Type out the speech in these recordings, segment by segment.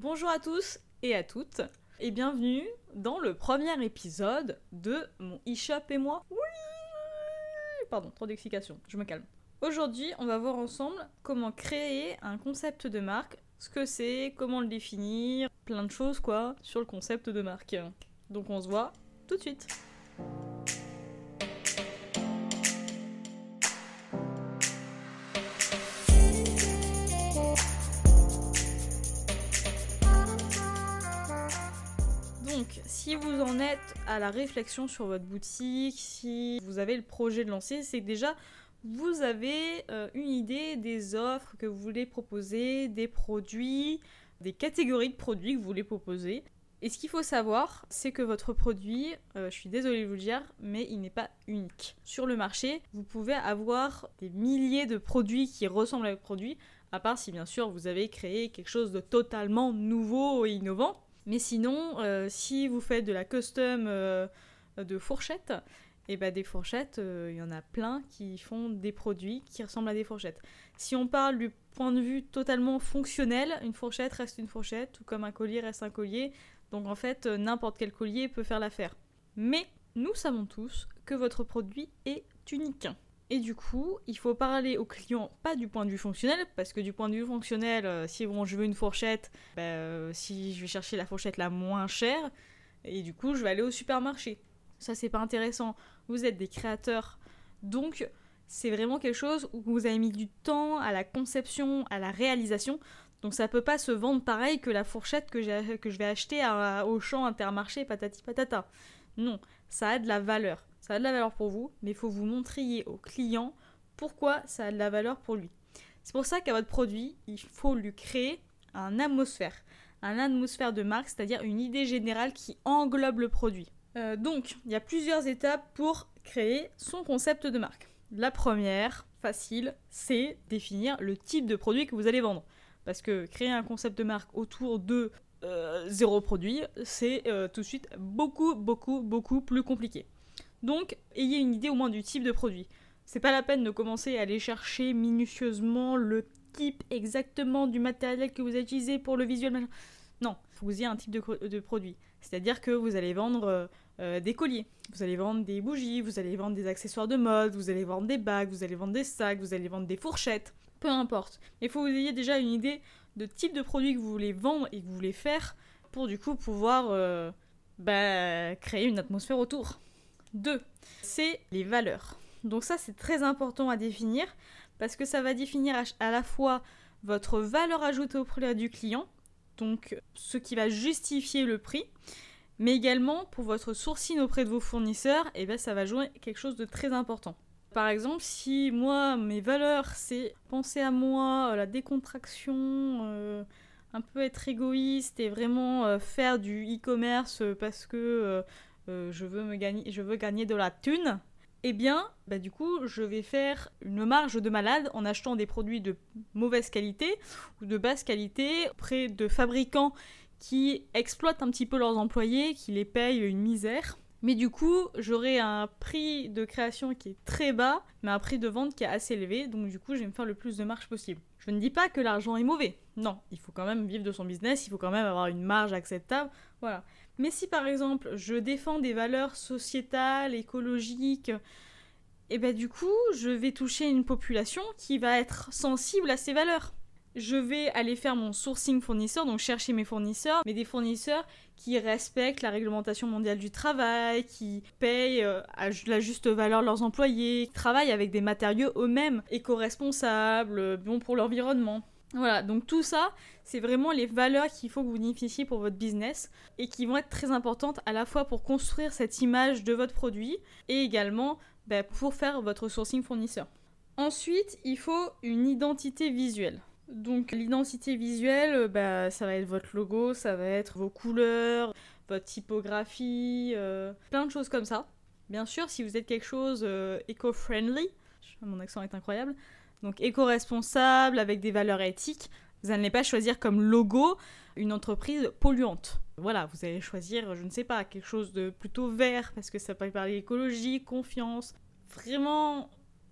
Bonjour à tous et à toutes, et bienvenue dans le premier épisode de mon e-shop et moi. Oui Pardon, trop d'explications, je me calme. Aujourd'hui, on va voir ensemble comment créer un concept de marque, ce que c'est, comment le définir, plein de choses quoi, sur le concept de marque. Donc on se voit tout de suite. Si vous en êtes à la réflexion sur votre boutique, si vous avez le projet de lancer, c'est déjà vous avez euh, une idée des offres que vous voulez proposer, des produits, des catégories de produits que vous voulez proposer. Et ce qu'il faut savoir, c'est que votre produit, euh, je suis désolée de vous le dire, mais il n'est pas unique. Sur le marché, vous pouvez avoir des milliers de produits qui ressemblent à votre produit, à part si bien sûr vous avez créé quelque chose de totalement nouveau et innovant. Mais sinon, euh, si vous faites de la custom euh, de fourchettes, et bah des fourchettes, il y en a plein qui font des produits qui ressemblent à des fourchettes. Si on parle du point de vue totalement fonctionnel, une fourchette reste une fourchette, tout comme un collier reste un collier. Donc en fait, euh, n'importe quel collier peut faire l'affaire. Mais nous savons tous que votre produit est unique. Et du coup, il faut parler au client pas du point de vue fonctionnel, parce que du point de vue fonctionnel, euh, si je veux une fourchette, bah, euh, si je vais chercher la fourchette la moins chère, et du coup, je vais aller au supermarché. Ça, c'est pas intéressant. Vous êtes des créateurs, donc c'est vraiment quelque chose où vous avez mis du temps à la conception, à la réalisation. Donc ça peut pas se vendre pareil que la fourchette que, je vais acheter au champ intermarché patati patata. Non, ça a de la valeur. Ça a de la valeur pour vous, mais il faut vous montrer au client pourquoi ça a de la valeur pour lui. C'est pour ça qu'à votre produit, il faut lui créer un atmosphère. Un atmosphère de marque, c'est-à-dire une idée générale qui englobe le produit. Euh, donc, il y a plusieurs étapes pour créer son concept de marque. La première, facile, c'est définir le type de produit que vous allez vendre. Parce que créer un concept de marque autour de euh, zéro produit, c'est euh, tout de suite beaucoup, beaucoup, beaucoup plus compliqué. Donc, ayez une idée au moins du type de produit. C'est pas la peine de commencer à aller chercher minutieusement le type exactement du matériel que vous utilisez pour le visuel. Non, vous ayez un type de, produit. C'est-à-dire que vous allez vendre euh, euh, des colliers, vous allez vendre des bougies, vous allez vendre des accessoires de mode, vous allez vendre des bagues, vous allez vendre des sacs, vous allez vendre des fourchettes, peu importe. Il faut que vous ayez déjà une idée de type de produit que vous voulez vendre et que vous voulez faire pour du coup pouvoir euh, bah, créer une atmosphère autour. Deux, c'est les valeurs. Donc ça c'est très important à définir parce que ça va définir à la fois votre valeur ajoutée auprès du client, donc ce qui va justifier le prix, mais également pour votre sourcing auprès de vos fournisseurs, et eh bien ça va jouer quelque chose de très important. Par exemple, si moi, mes valeurs, c'est penser à moi, la décontraction, euh, un peu être égoïste et vraiment euh, faire du e-commerce parce que euh, je, veux me gagner, je veux gagner de la thune, eh bien, bah, du coup, je vais faire une marge de malade en achetant des produits de mauvaise qualité ou de basse qualité auprès de fabricants qui exploitent un petit peu leurs employés, qui les payent une misère. Mais du coup, j'aurai un prix de création qui est très bas, mais un prix de vente qui est assez élevé, donc du coup, je vais me faire le plus de marge possible. Je ne dis pas que l'argent est mauvais. Non, il faut quand même vivre de son business, il faut quand même avoir une marge acceptable. Voilà. Mais si par exemple je défends des valeurs sociétales, écologiques, et eh ben du coup je vais toucher une population qui va être sensible à ces valeurs. Je vais aller faire mon sourcing fournisseur, donc chercher mes fournisseurs, mais des fournisseurs qui respectent la réglementation mondiale du travail, qui payent euh, à la juste valeur leurs employés, qui travaillent avec des matériaux eux-mêmes éco-responsables, bons pour l'environnement. Voilà, donc tout ça, c'est vraiment les valeurs qu'il faut que vous bénéficiez pour votre business et qui vont être très importantes à la fois pour construire cette image de votre produit et également bah, pour faire votre sourcing fournisseur. Ensuite, il faut une identité visuelle. Donc l'identité visuelle, bah, ça va être votre logo, ça va être vos couleurs, votre typographie, euh, plein de choses comme ça. Bien sûr, si vous êtes quelque chose euh, eco-friendly, mon accent est incroyable, donc éco-responsable, avec des valeurs éthiques, vous n'allez pas choisir comme logo une entreprise polluante. Voilà, vous allez choisir, je ne sais pas, quelque chose de plutôt vert, parce que ça peut parler écologie, confiance. Vraiment,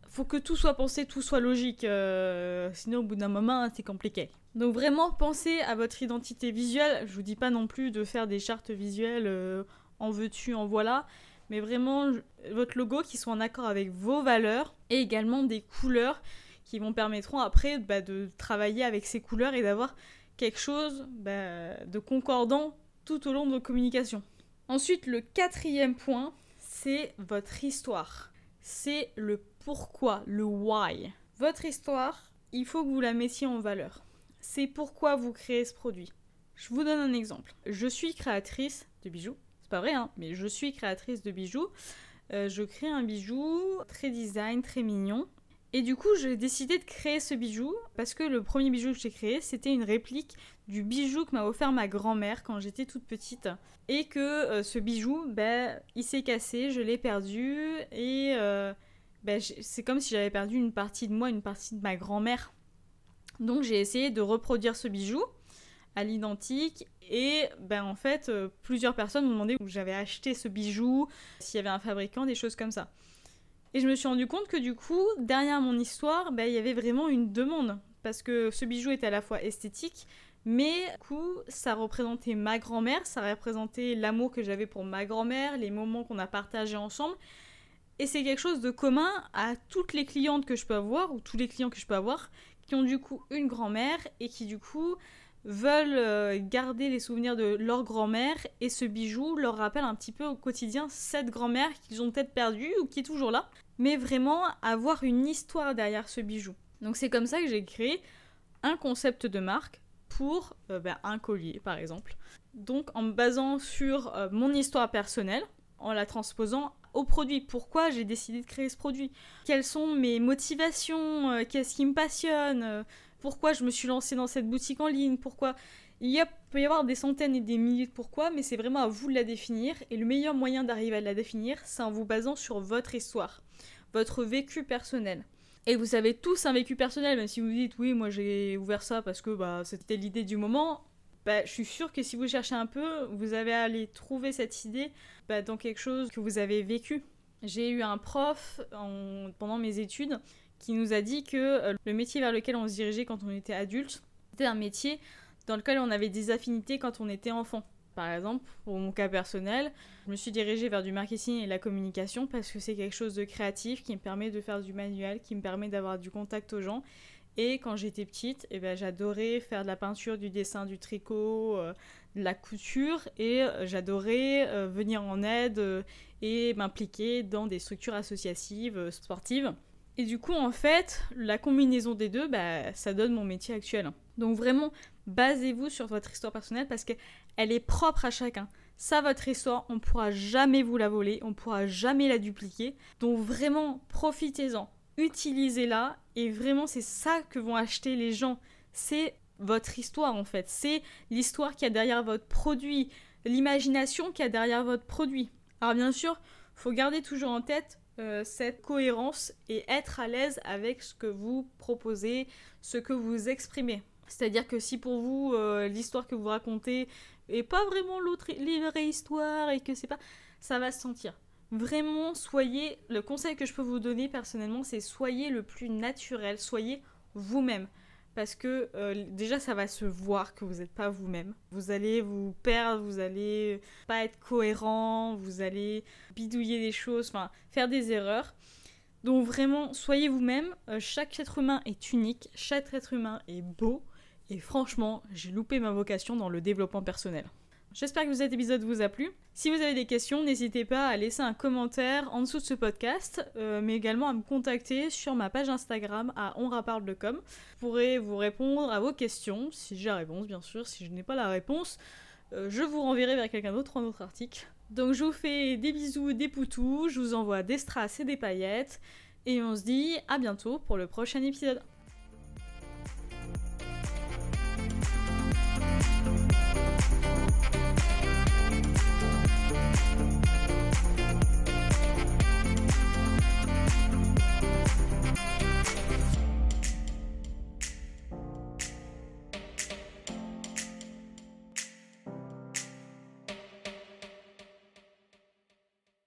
faut que tout soit pensé, tout soit logique. Euh, sinon, au bout d'un moment, c'est compliqué. Donc vraiment pensez à votre identité visuelle. Je vous dis pas non plus de faire des chartes visuelles euh, en veux-tu, en voilà, mais vraiment votre logo qui soit en accord avec vos valeurs et également des couleurs qui vont permettront après bah, de travailler avec ces couleurs et d'avoir quelque chose bah, de concordant tout au long de vos communications. Ensuite, le quatrième point, c'est votre histoire. C'est le pourquoi, le why. Votre histoire, il faut que vous la mettiez en valeur. C'est pourquoi vous créez ce produit. Je vous donne un exemple. Je suis créatrice de bijoux. C'est pas vrai, hein, mais je suis créatrice de bijoux. Euh, je crée un bijou très design, très mignon. Et du coup, j'ai décidé de créer ce bijou parce que le premier bijou que j'ai créé, c'était une réplique du bijou que m'a offert ma grand-mère quand j'étais toute petite. Et que euh, ce bijou, ben, il s'est cassé, je l'ai perdu. Et euh, ben, c'est comme si j'avais perdu une partie de moi, une partie de ma grand-mère. Donc j'ai essayé de reproduire ce bijou à l'identique. Et ben en fait, euh, plusieurs personnes m'ont demandé où j'avais acheté ce bijou, s'il y avait un fabricant, des choses comme ça. Et je me suis rendu compte que du coup, derrière mon histoire, ben, il y avait vraiment une demande. Parce que ce bijou est à la fois esthétique, mais du coup, ça représentait ma grand-mère, ça représentait l'amour que j'avais pour ma grand-mère, les moments qu'on a partagés ensemble. Et c'est quelque chose de commun à toutes les clientes que je peux avoir, ou tous les clients que je peux avoir, qui ont du coup une grand-mère et qui du coup veulent euh, garder les souvenirs de leur grand-mère et ce bijou leur rappelle un petit peu au quotidien cette grand-mère qu'ils ont peut-être perdue ou qui est toujours là mais vraiment avoir une histoire derrière ce bijou. Donc c'est comme ça que j'ai créé un concept de marque pour euh, ben, un collier par exemple. Donc en me basant sur euh, mon histoire personnelle, en la transposant au produit. Pourquoi j'ai décidé de créer ce produit? Quelles sont mes motivations? Euh, Qu'est-ce qui me passionne? Pourquoi je me suis lancée dans cette boutique en ligne? Pourquoi? Il y a, peut y avoir des centaines et des milliers de pourquoi, mais c'est vraiment à vous de la définir. Et le meilleur moyen d'arriver à la définir, c'est en vous basant sur votre histoire votre vécu personnel. Et vous avez tous un vécu personnel, même si vous dites oui, moi j'ai ouvert ça parce que bah, c'était l'idée du moment. Bah, je suis sûre que si vous cherchez un peu, vous allez aller trouver cette idée bah, dans quelque chose que vous avez vécu. J'ai eu un prof pendant mes études qui nous a dit que euh, le métier vers lequel on se dirigeait quand on était adulte, c'était un métier dans lequel on avait des affinités quand on était enfant. Par exemple, pour mon cas personnel, je me suis dirigée vers du marketing et la communication parce que c'est quelque chose de créatif qui me permet de faire du manuel, qui me permet d'avoir du contact aux gens. Et quand j'étais petite, eh ben, j'adorais faire de la peinture, du dessin, du tricot, euh, de la couture et euh, j'adorais euh, venir en aide et m'impliquer dans des structures associatives, sportives. Et du coup, en fait, la combinaison des deux, bah, ça donne mon métier actuel. Donc vraiment, basez-vous sur votre histoire personnelle parce qu'elle est propre à chacun. Ça, votre histoire, on ne pourra jamais vous la voler, on ne pourra jamais la dupliquer. Donc vraiment, profitez-en, utilisez-la et vraiment, c'est ça que vont acheter les gens. C'est votre histoire en fait. C'est l'histoire qu'il y a derrière votre produit, l'imagination qu'il y a derrière votre produit. Alors bien sûr, faut garder toujours en tête euh, cette cohérence et être à l'aise avec ce que vous proposez, ce que vous exprimez. C'est-à-dire que si pour vous euh, l'histoire que vous racontez est pas vraiment l'autre vraie histoire et que c'est pas ça va se sentir. Vraiment soyez le conseil que je peux vous donner personnellement c'est soyez le plus naturel, soyez vous-même parce que euh, déjà ça va se voir que vous n'êtes pas vous-même. Vous allez vous perdre, vous allez pas être cohérent, vous allez bidouiller des choses, enfin faire des erreurs. Donc vraiment, soyez vous-même. Euh, chaque être humain est unique, chaque être humain est beau. Et franchement, j'ai loupé ma vocation dans le développement personnel. J'espère que cet épisode vous a plu. Si vous avez des questions, n'hésitez pas à laisser un commentaire en dessous de ce podcast, euh, mais également à me contacter sur ma page Instagram à onraparle.com. Je pourrai vous répondre à vos questions, si j'ai la réponse bien sûr. Si je n'ai pas la réponse, euh, je vous renverrai vers quelqu'un d'autre en autre article. Donc je vous fais des bisous, des poutous, je vous envoie des strass et des paillettes, et on se dit à bientôt pour le prochain épisode.